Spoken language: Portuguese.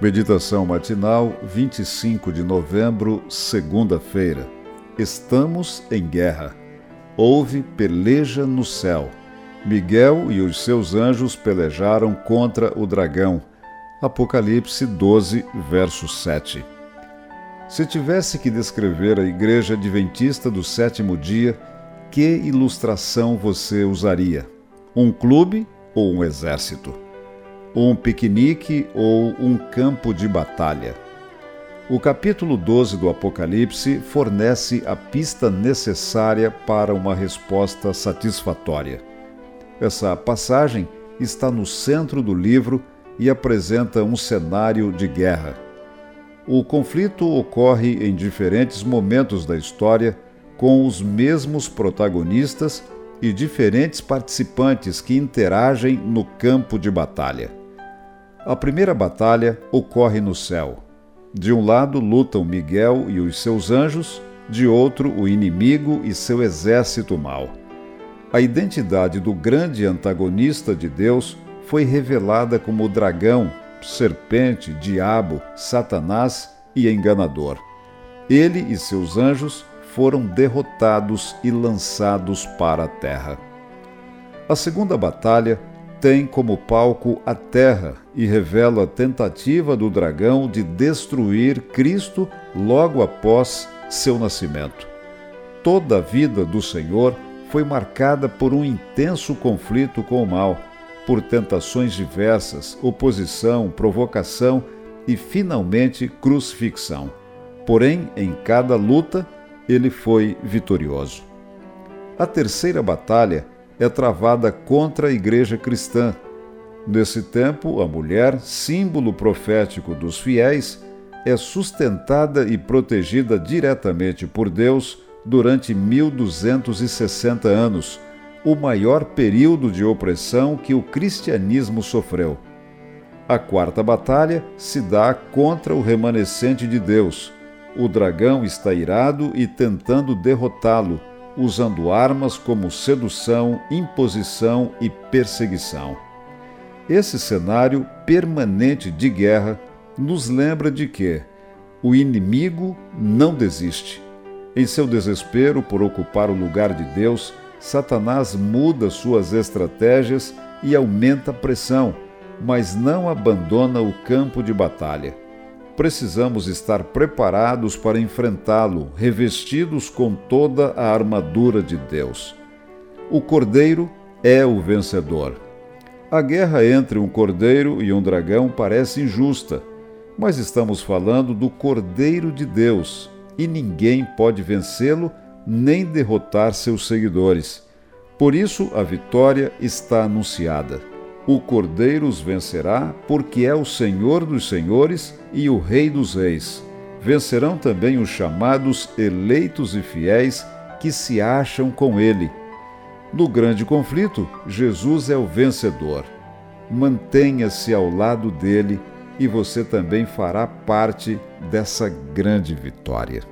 Meditação matinal, 25 de novembro, segunda-feira. Estamos em guerra. Houve peleja no céu. Miguel e os seus anjos pelejaram contra o dragão. Apocalipse 12, verso 7. Se tivesse que descrever a Igreja Adventista do sétimo dia, que ilustração você usaria? Um clube ou um exército? Um piquenique ou um campo de batalha. O capítulo 12 do Apocalipse fornece a pista necessária para uma resposta satisfatória. Essa passagem está no centro do livro e apresenta um cenário de guerra. O conflito ocorre em diferentes momentos da história, com os mesmos protagonistas e diferentes participantes que interagem no campo de batalha. A primeira batalha ocorre no céu. De um lado lutam Miguel e os seus anjos, de outro o inimigo e seu exército mau. A identidade do grande antagonista de Deus foi revelada como dragão, serpente, diabo, Satanás e enganador. Ele e seus anjos foram derrotados e lançados para a terra. A segunda batalha tem como palco a terra e revela a tentativa do dragão de destruir Cristo logo após seu nascimento. Toda a vida do Senhor foi marcada por um intenso conflito com o mal, por tentações diversas, oposição, provocação e, finalmente, crucifixão. Porém, em cada luta, ele foi vitorioso. A terceira batalha é travada contra a igreja cristã. Nesse tempo, a mulher, símbolo profético dos fiéis, é sustentada e protegida diretamente por Deus durante 1260 anos, o maior período de opressão que o cristianismo sofreu. A quarta batalha se dá contra o remanescente de Deus. O dragão está irado e tentando derrotá-lo, usando armas como sedução, imposição e perseguição. Esse cenário permanente de guerra nos lembra de que o inimigo não desiste. Em seu desespero por ocupar o lugar de Deus, Satanás muda suas estratégias e aumenta a pressão, mas não abandona o campo de batalha precisamos estar preparados para enfrentá-lo, revestidos com toda a armadura de Deus. O cordeiro é o vencedor. A guerra entre um cordeiro e um dragão parece injusta, mas estamos falando do Cordeiro de Deus e ninguém pode vencê-lo nem derrotar seus seguidores. Por isso, a vitória está anunciada. O Cordeiro os vencerá, porque é o Senhor dos Senhores e o Rei dos Reis. Vencerão também os chamados eleitos e fiéis que se acham com ele. No grande conflito, Jesus é o vencedor. Mantenha-se ao lado dele e você também fará parte dessa grande vitória.